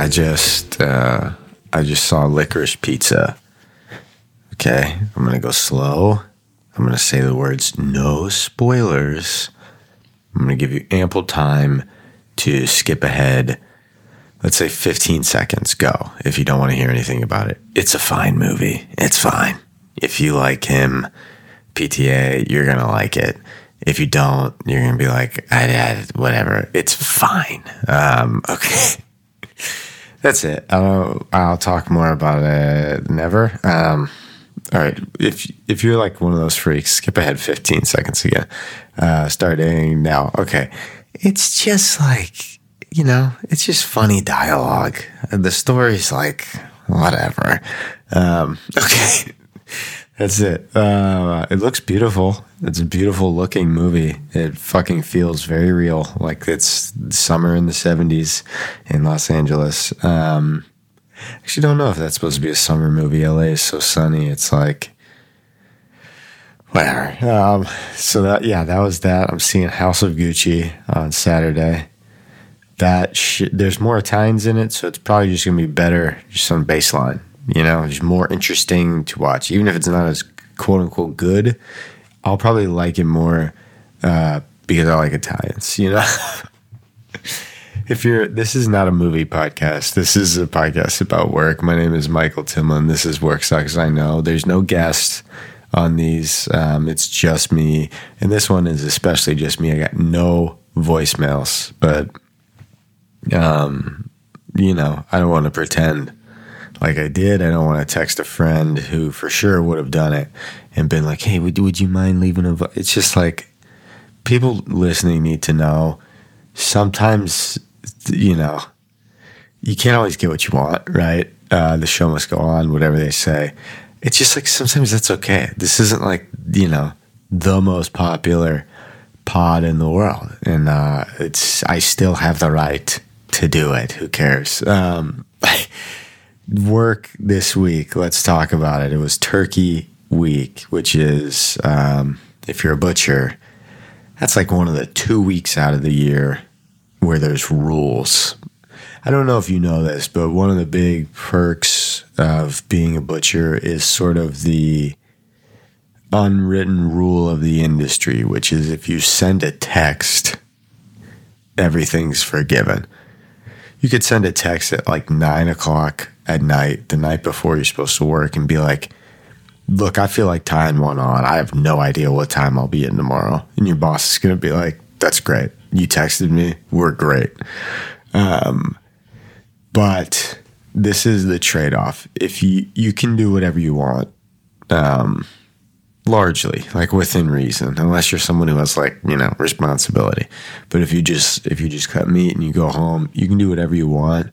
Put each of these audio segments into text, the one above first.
I just uh, I just saw licorice pizza. Okay, I'm gonna go slow. I'm gonna say the words no spoilers. I'm gonna give you ample time to skip ahead. Let's say 15 seconds. Go if you don't want to hear anything about it. It's a fine movie. It's fine. If you like him, PTA, you're gonna like it. If you don't, you're gonna be like, I, I, whatever. It's fine. Um, okay. That's it. I'll, I'll talk more about it never. Um, all right. If if you're like one of those freaks, skip ahead 15 seconds again. Uh, starting now. Okay. It's just like, you know, it's just funny dialogue. The story's like, whatever. Um, okay. That's it. Uh, it looks beautiful. It's a beautiful looking movie. It fucking feels very real, like it's summer in the '70s in Los Angeles. Um, actually, don't know if that's supposed to be a summer movie. LA is so sunny. It's like whatever. Um, so that yeah, that was that. I'm seeing House of Gucci on Saturday. That sh- there's more Italians in it, so it's probably just gonna be better just on baseline you know, just more interesting to watch. Even if it's not as quote unquote good, I'll probably like it more uh, because I like Italians, you know? if you're, this is not a movie podcast. This is a podcast about work. My name is Michael Timlin. This is Work Sucks. I know there's no guests on these. Um, it's just me. And this one is especially just me. I got no voicemails, but, um, you know, I don't want to pretend like I did. I don't want to text a friend who for sure would have done it and been like, "Hey, would would you mind leaving a?" Vo-? It's just like people listening need to know. Sometimes, you know, you can't always get what you want, right? Uh, the show must go on, whatever they say. It's just like sometimes that's okay. This isn't like you know the most popular pod in the world, and uh, it's I still have the right to do it. Who cares? Um, work this week. Let's talk about it. It was Turkey Week, which is, um, if you're a butcher, that's like one of the two weeks out of the year where there's rules. I don't know if you know this, but one of the big perks of being a butcher is sort of the unwritten rule of the industry, which is if you send a text, everything's forgiven. You could send a text at like nine o'clock at night, the night before you're supposed to work, and be like, look, I feel like tying one on. I have no idea what time I'll be in tomorrow. And your boss is going to be like, that's great. You texted me. We're great. Um, but this is the trade off. If you, you can do whatever you want, um, largely like within reason, unless you're someone who has like, you know, responsibility. But if you just, if you just cut meat and you go home, you can do whatever you want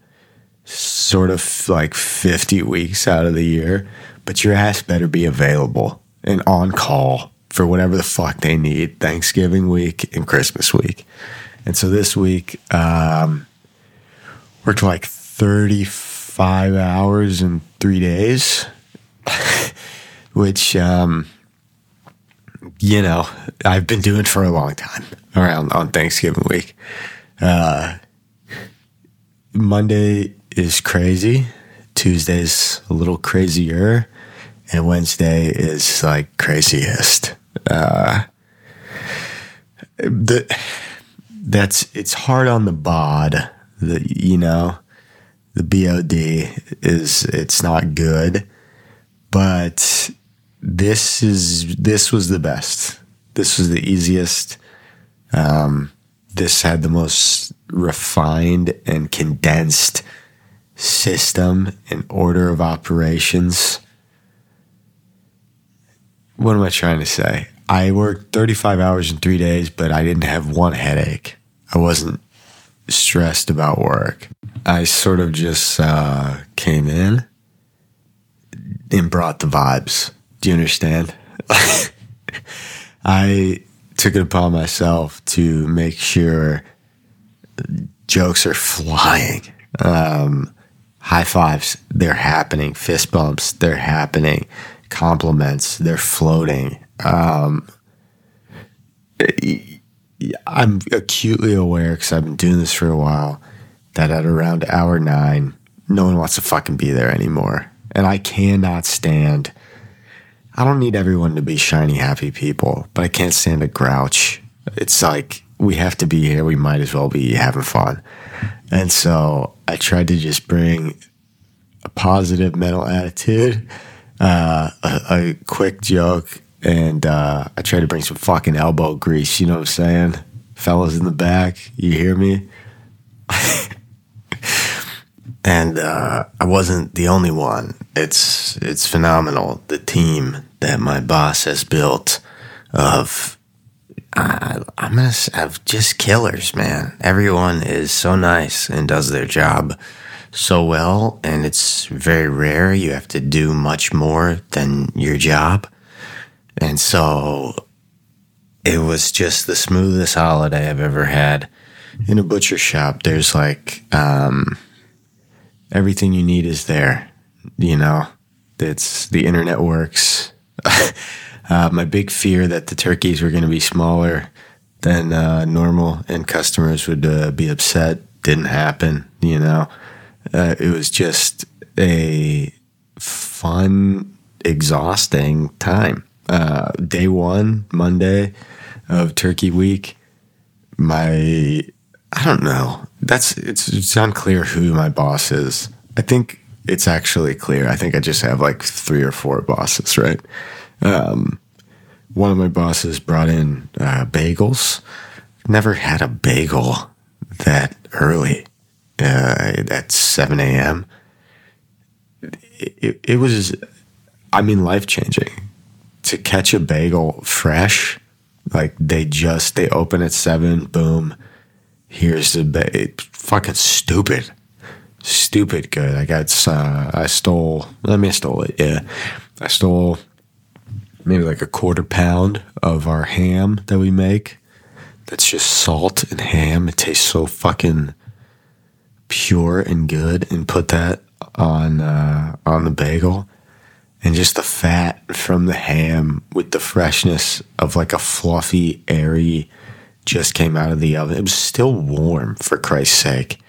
sort of like 50 weeks out of the year, but your ass better be available and on call for whatever the fuck they need Thanksgiving week and Christmas week. And so this week, um, worked like 35 hours in three days, which, um, you know, I've been doing for a long time around on Thanksgiving week. Uh, Monday is crazy. Tuesday's a little crazier, and Wednesday is like craziest. Uh, the that's it's hard on the bod. The you know the bod is it's not good, but this is this was the best. This was the easiest. Um, this had the most refined and condensed system and order of operations. What am I trying to say? I worked 35 hours in three days, but I didn't have one headache. I wasn't stressed about work. I sort of just uh, came in and brought the vibes. Do you understand? I took it upon myself to make sure jokes are flying. Um, high fives, they're happening. Fist bumps, they're happening. Compliments, they're floating. Um, I'm acutely aware because I've been doing this for a while that at around hour nine, no one wants to fucking be there anymore. And I cannot stand. I don't need everyone to be shiny, happy people, but I can't stand a grouch. It's like we have to be here. We might as well be having fun. And so I tried to just bring a positive mental attitude, uh, a, a quick joke, and uh, I tried to bring some fucking elbow grease. You know what I'm saying? Fellas in the back, you hear me? and uh, I wasn't the only one. It's it's phenomenal. The team that my boss has built of I, I'm gonna have just killers, man. Everyone is so nice and does their job so well, and it's very rare. You have to do much more than your job, and so it was just the smoothest holiday I've ever had. In a butcher shop, there's like um, everything you need is there. You know, it's the internet works. uh, my big fear that the turkeys were going to be smaller than uh, normal and customers would uh, be upset didn't happen. You know, uh, it was just a fun, exhausting time. Uh, day one, Monday of Turkey Week, my I don't know. That's it's it's unclear who my boss is. I think it's actually clear. I think I just have like three or four bosses, right? Um, one of my bosses brought in uh, bagels. Never had a bagel that early uh, at 7 a.m. It, it, it was, I mean, life changing. To catch a bagel fresh, like they just, they open at 7, boom, here's the, ba- fucking stupid stupid good. I got uh, I stole. I mean, I stole it. Yeah, I stole maybe like a quarter pound of our ham that we make. That's just salt and ham. It tastes so fucking pure and good. And put that on uh, on the bagel, and just the fat from the ham with the freshness of like a fluffy, airy. Just came out of the oven. It was still warm, for Christ's sake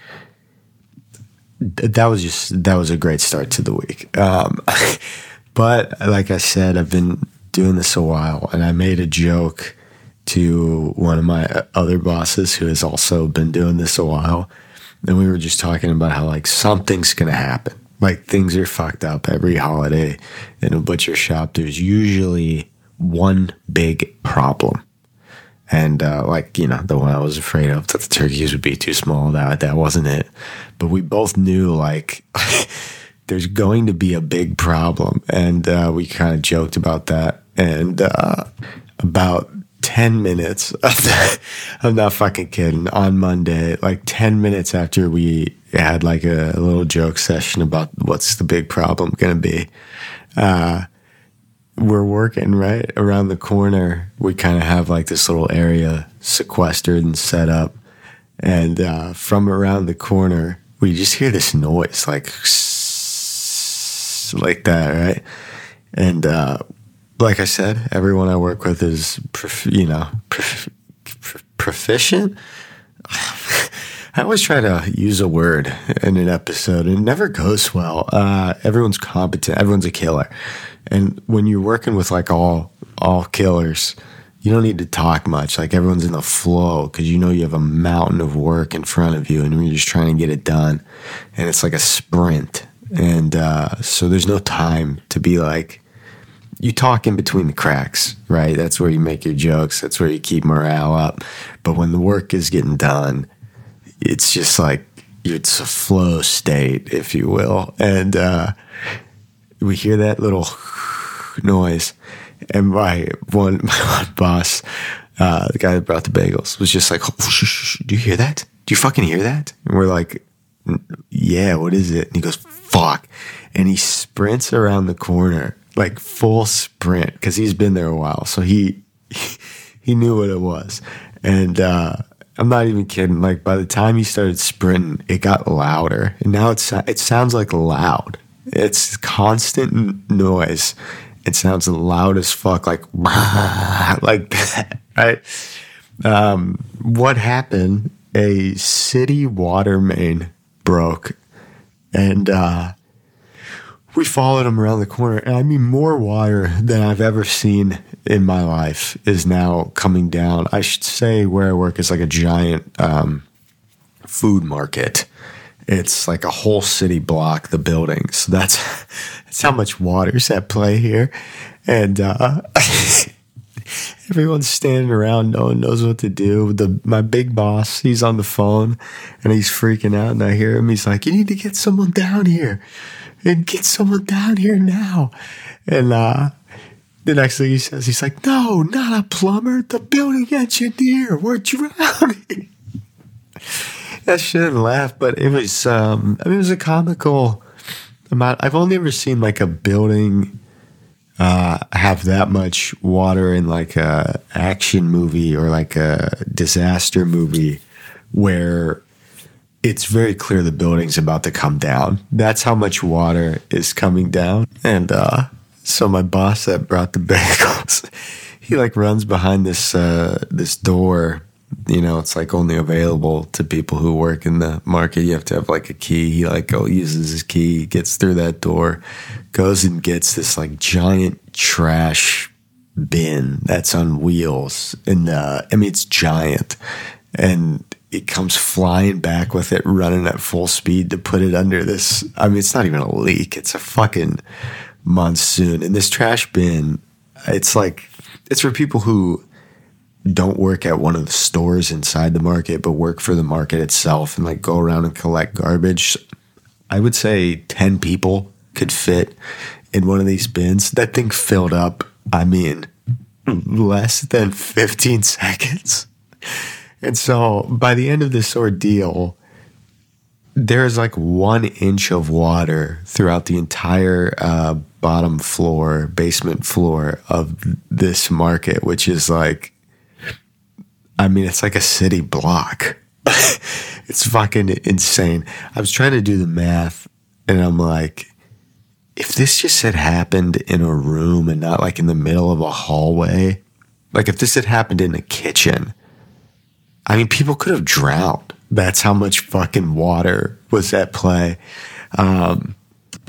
that was just that was a great start to the week. Um, but like I said, I've been doing this a while, and I made a joke to one of my other bosses who has also been doing this a while, and we were just talking about how like something's gonna happen. Like things are fucked up every holiday in a butcher shop. There's usually one big problem and uh, like you know the one I was afraid of that the turkeys would be too small. That that wasn't it. But we both knew like there's going to be a big problem, and uh, we kind of joked about that. And uh, about ten minutes, I'm not fucking kidding. On Monday, like ten minutes after we had like a, a little joke session about what's the big problem going to be. Uh, we're working right around the corner. We kind of have like this little area sequestered and set up. And uh, from around the corner, we just hear this noise like like that, right? And uh, like I said, everyone I work with is, prof- you know, prof- proficient. I always try to use a word in an episode, and it never goes well. Uh, everyone's competent. Everyone's a killer. And when you're working with like all all killers, you don't need to talk much. Like everyone's in the flow because you know you have a mountain of work in front of you, and you're just trying to get it done. And it's like a sprint, and uh, so there's no time to be like. You talk in between the cracks, right? That's where you make your jokes. That's where you keep morale up. But when the work is getting done, it's just like it's a flow state, if you will. And uh, we hear that little noise, and my one my one boss, uh, the guy that brought the bagels, was just like, oh, "Do you hear that? Do you fucking hear that?" And we're like, "Yeah, what is it?" And he goes, "Fuck!" And he sprints around the corner like full sprint because he's been there a while, so he he knew what it was, and. uh I'm not even kidding. Like by the time he started sprinting, it got louder, and now it's it sounds like loud. It's constant noise. It sounds loud as fuck, like like that, right? Um, what happened? A city water main broke, and uh, we followed him around the corner. And I mean, more water than I've ever seen in my life is now coming down. I should say where I work is like a giant um, food market. It's like a whole city block, the buildings. That's that's how much water's at play here, and uh, everyone's standing around. No one knows what to do. The my big boss, he's on the phone, and he's freaking out. And I hear him. He's like, "You need to get someone down here, and get someone down here now." And uh, the next thing he says, he's like, "No, not a plumber. The building engineer. We're drowning." I shouldn't laugh, but it was. Um, I mean, it was a comical amount. I've only ever seen like a building uh, have that much water in like a action movie or like a disaster movie where it's very clear the building's about to come down. That's how much water is coming down. And uh, so my boss that brought the bagels, he like runs behind this uh, this door you know, it's like only available to people who work in the market. You have to have like a key. He like go uses his key, gets through that door, goes and gets this like giant trash bin that's on wheels. And uh, I mean, it's giant, and it comes flying back with it, running at full speed to put it under this. I mean, it's not even a leak; it's a fucking monsoon. And this trash bin, it's like it's for people who don't work at one of the stores inside the market, but work for the market itself and like go around and collect garbage. I would say 10 people could fit in one of these bins. That thing filled up, I mean, less than 15 seconds. And so by the end of this ordeal, there's like one inch of water throughout the entire uh, bottom floor, basement floor of this market, which is like I mean, it's like a city block. it's fucking insane. I was trying to do the math and I'm like, if this just had happened in a room and not like in the middle of a hallway, like if this had happened in a kitchen, I mean, people could have drowned. That's how much fucking water was at play. Um,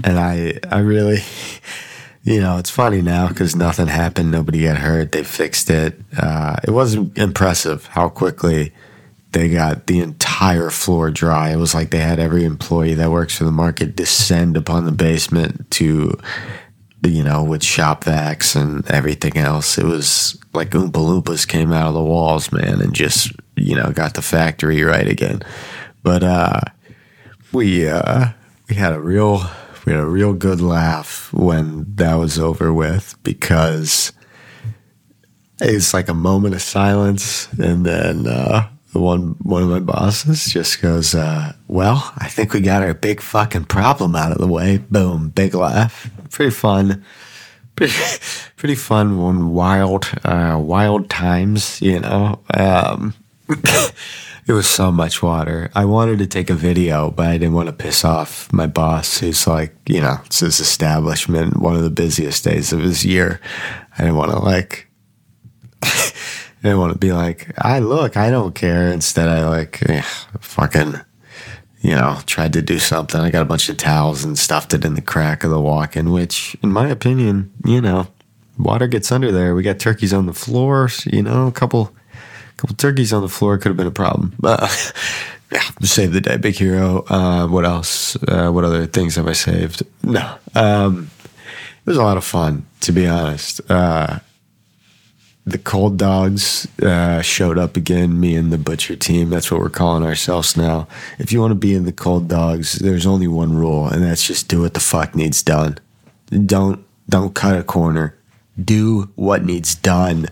and I, I really, you know, it's funny now because nothing happened. Nobody got hurt. They fixed it. Uh, it was impressive how quickly they got the entire floor dry. It was like they had every employee that works for the market descend upon the basement to, you know, with shop vacs and everything else. It was like Oompa Loompas came out of the walls, man, and just, you know, got the factory right again. But, uh, we, uh, we had a real, we had a real good laugh when that was over with because it's like a moment of silence, and then uh, the one one of my bosses just goes, uh, "Well, I think we got our big fucking problem out of the way." Boom, big laugh. Pretty fun. Pretty, fun one wild uh, wild times, you know. Um, it was so much water. I wanted to take a video, but I didn't want to piss off my boss, who's like, you know, it's his establishment, one of the busiest days of his year. I didn't want to like, I didn't want to be like, I look, I don't care. Instead, I like, eh, fucking, you know, tried to do something. I got a bunch of towels and stuffed it in the crack of the walk in, which, in my opinion, you know, water gets under there. We got turkeys on the floor, you know, a couple couple turkeys on the floor could have been a problem. But yeah, save the day, big hero. Uh, what else? Uh, what other things have I saved? No. Um, it was a lot of fun, to be honest. Uh, the cold dogs uh, showed up again. Me and the butcher team. That's what we're calling ourselves now. If you want to be in the cold dogs, there's only one rule, and that's just do what the fuck needs done. Don't don't cut a corner. Do what needs done.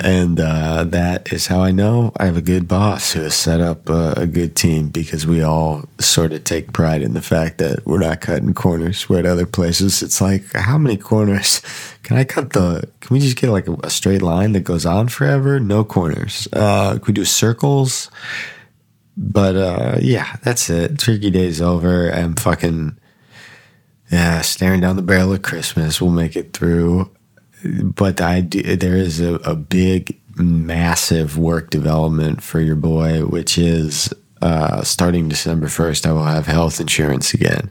And uh, that is how I know I have a good boss who has set up a, a, good team because we all sort of take pride in the fact that we're not cutting corners. Where at other places, it's like, how many corners can I cut? The can we just get like a, a straight line that goes on forever? No corners. Uh, can we do circles? But uh, yeah, that's it. Turkey day's over. I'm fucking yeah, staring down the barrel of Christmas. We'll make it through but I do, there is a, a big massive work development for your boy, which is uh, starting December 1st, I will have health insurance again,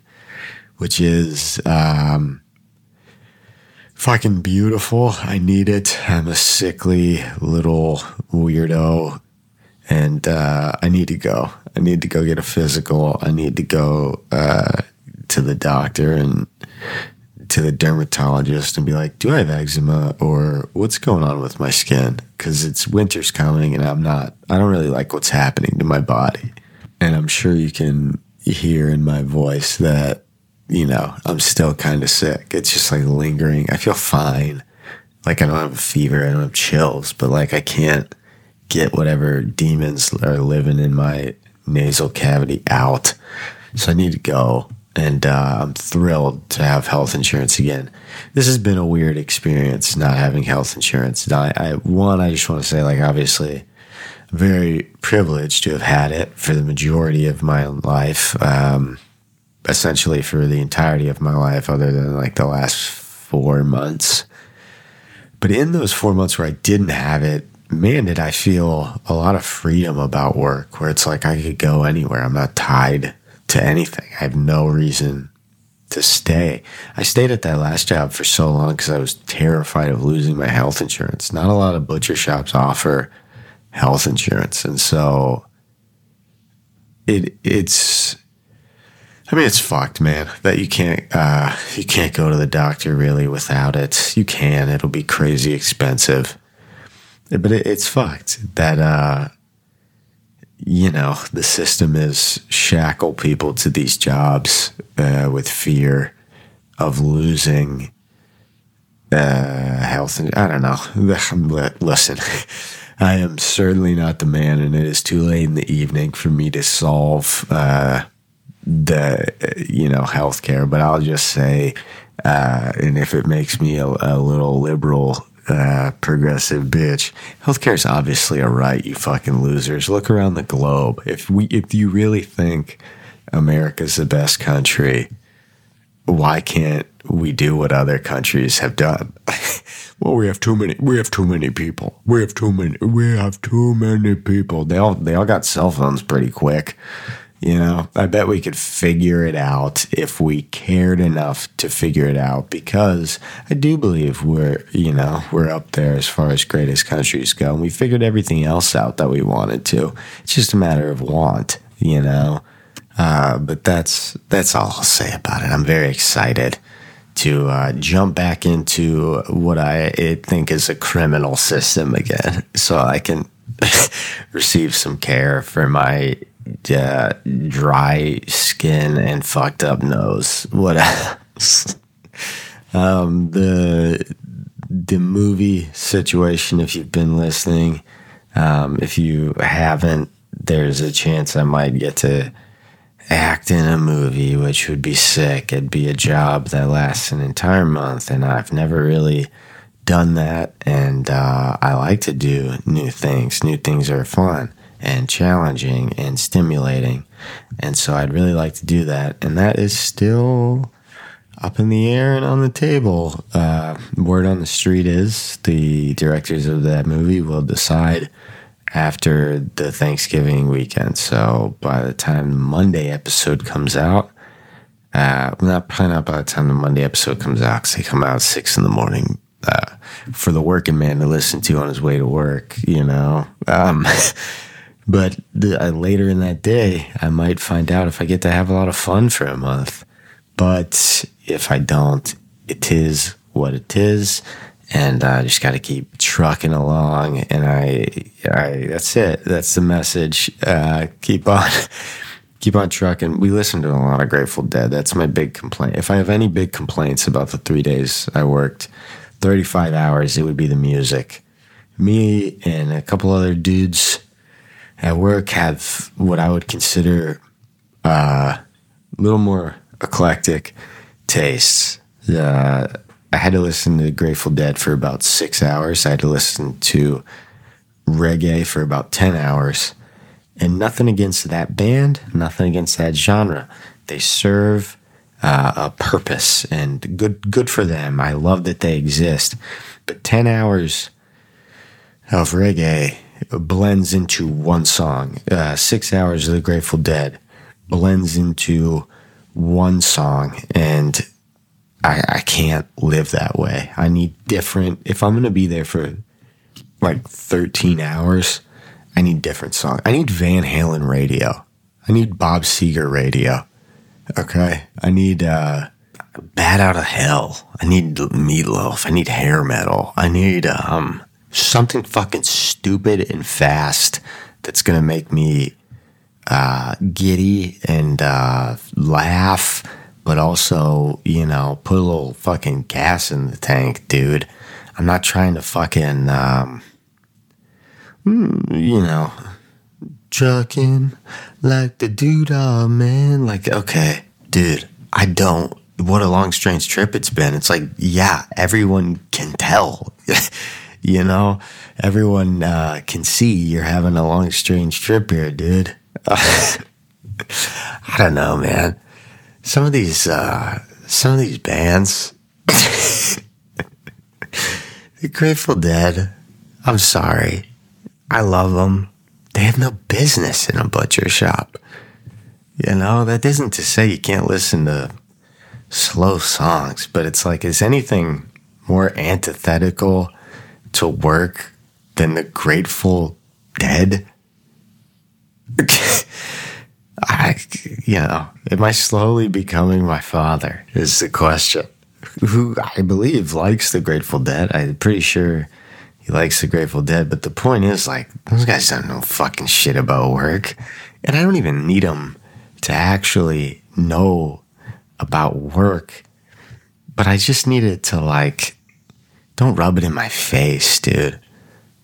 which is um, fucking beautiful. I need it. I'm a sickly little weirdo and uh, I need to go. I need to go get a physical. I need to go uh, to the doctor and to the dermatologist and be like, "Do I have eczema or what's going on with my skin?" Because it's winter's coming and I'm not. I don't really like what's happening to my body, and I'm sure you can hear in my voice that you know I'm still kind of sick. It's just like lingering. I feel fine. Like I don't have a fever. I don't have chills, but like I can't get whatever demons are living in my nasal cavity out. So I need to go. And uh, I'm thrilled to have health insurance again. This has been a weird experience not having health insurance. I, I, one, I just want to say, like, obviously, very privileged to have had it for the majority of my life, um, essentially for the entirety of my life, other than like the last four months. But in those four months where I didn't have it, man, did I feel a lot of freedom about work where it's like I could go anywhere. I'm not tied to anything. I have no reason to stay. I stayed at that last job for so long because I was terrified of losing my health insurance. Not a lot of butcher shops offer health insurance. And so it it's I mean, it's fucked, man. That you can't uh, you can't go to the doctor really without it. You can. It'll be crazy expensive but it, it's fucked that uh, you know the system is shackle people to these jobs uh, with fear of losing uh, health. And I don't know. Listen, I am certainly not the man, and it is too late in the evening for me to solve uh, the you know healthcare. But I'll just say, uh, and if it makes me a, a little liberal uh, progressive bitch. Healthcare is obviously a right, you fucking losers. Look around the globe. If we, if you really think America's the best country, why can't we do what other countries have done? well, we have too many. We have too many people. We have too many. We have too many people. They all they all got cell phones pretty quick. You know, I bet we could figure it out if we cared enough to figure it out because I do believe we're, you know, we're up there as far as greatest countries go. And we figured everything else out that we wanted to. It's just a matter of want, you know. Uh, but that's that's all I'll say about it. I'm very excited to uh, jump back into what I think is a criminal system again, so I can receive some care for my uh, dry skin and fucked up nose. What else? um, the the movie situation. If you've been listening, um, if you haven't, there's a chance I might get to act in a movie, which would be sick. It'd be a job that lasts an entire month, and I've never really done that. And uh, I like to do new things. New things are fun and challenging and stimulating. And so I'd really like to do that. And that is still up in the air and on the table. Uh, word on the street is the directors of that movie will decide after the Thanksgiving weekend. So by the time Monday episode comes out, uh, not probably not by the time the Monday episode comes out because they come out at six in the morning uh, for the working man to listen to on his way to work. You know, um, But the, uh, later in that day, I might find out if I get to have a lot of fun for a month. But if I don't, it is what it is. And I just got to keep trucking along. And I, I, that's it. That's the message. Uh, keep on, keep on trucking. We listen to a lot of Grateful Dead. That's my big complaint. If I have any big complaints about the three days I worked, 35 hours, it would be the music. Me and a couple other dudes at work have what I would consider uh, a little more eclectic tastes. Uh, I had to listen to Grateful Dead for about six hours. I had to listen to reggae for about 10 hours. And nothing against that band, nothing against that genre. They serve uh, a purpose and good good for them. I love that they exist. But 10 hours of reggae blends into one song. Uh, six hours of the Grateful Dead blends into one song, and I, I can't live that way. I need different. If I'm gonna be there for like 13 hours, I need different songs. I need Van Halen radio. I need Bob Seger radio. Okay. I need uh Bat Out of Hell. I need Meatloaf. I need hair metal. I need um something fucking stupid and fast that's gonna make me uh giddy and uh laugh, but also, you know, put a little fucking gas in the tank, dude. I'm not trying to fucking um you know, trucking like the doodah man. Like, okay, dude, I don't. What a long, strange trip it's been. It's like, yeah, everyone can tell. you know, everyone uh, can see you're having a long, strange trip here, dude. I don't know, man. Some of these, uh, some of these bands, the Grateful Dead. I'm sorry. I love them. They have no business in a butcher shop. You know, that isn't to say you can't listen to slow songs, but it's like, is anything more antithetical to work than the Grateful Dead? I, you know, am I slowly becoming my father? Is the question. Who I believe likes the Grateful Dead. I'm pretty sure he likes the Grateful Dead, but the point is, like, those guys don't know fucking shit about work. And I don't even need them to actually know about work. But I just need it to, like, don't rub it in my face, dude.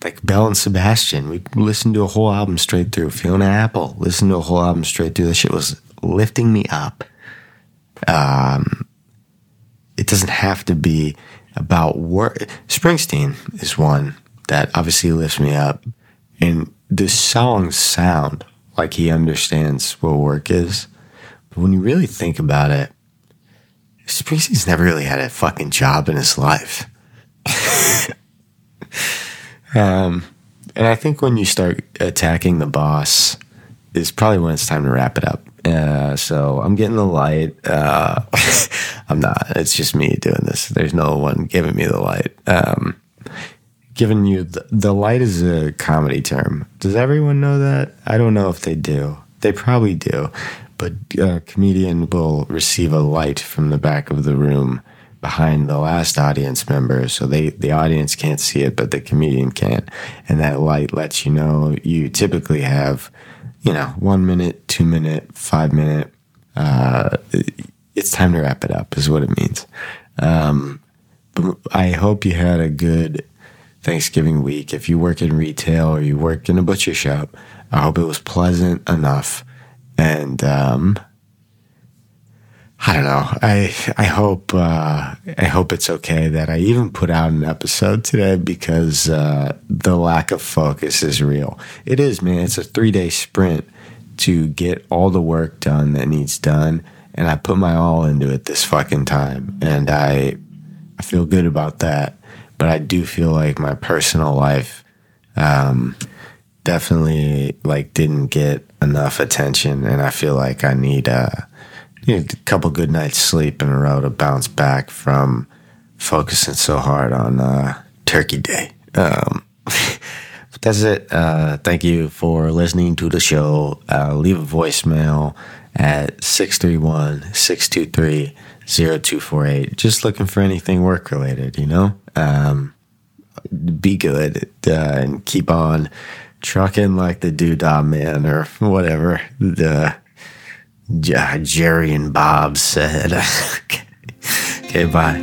Like Belle and Sebastian, we listened to a whole album straight through. Fiona Apple listened to a whole album straight through. The shit was lifting me up. Um, it doesn't have to be about work. Springsteen is one that obviously lifts me up, and the songs sound like he understands what work is. But when you really think about it, Springsteen's never really had a fucking job in his life. um, and I think when you start attacking the boss, is probably when it's time to wrap it up. Uh, so I'm getting the light. Uh, I'm not. It's just me doing this. There's no one giving me the light. Um, giving you the, the light is a comedy term. Does everyone know that? I don't know if they do. They probably do. But a comedian will receive a light from the back of the room behind the last audience member. So they, the audience can't see it, but the comedian can. And that light lets you know you typically have you know, one minute, two minute, five minute. Uh, it's time to wrap it up, is what it means. Um, but I hope you had a good Thanksgiving week. If you work in retail or you work in a butcher shop, I hope it was pleasant enough. And um, I don't know. I I hope uh, I hope it's okay that I even put out an episode today because uh, the lack of focus is real. It is, man. It's a three day sprint to get all the work done that needs done, and I put my all into it this fucking time, and I I feel good about that. But I do feel like my personal life um, definitely like didn't get enough attention, and I feel like I need. Uh, you know, a couple good nights sleep in a row to bounce back from focusing so hard on uh, Turkey Day. Um, but that's it. Uh, thank you for listening to the show. Uh, leave a voicemail at 631 623 0248. Just looking for anything work related, you know? Um, be good uh, and keep on trucking like the doodah man or whatever. The J- Jerry and Bob said. okay, bye.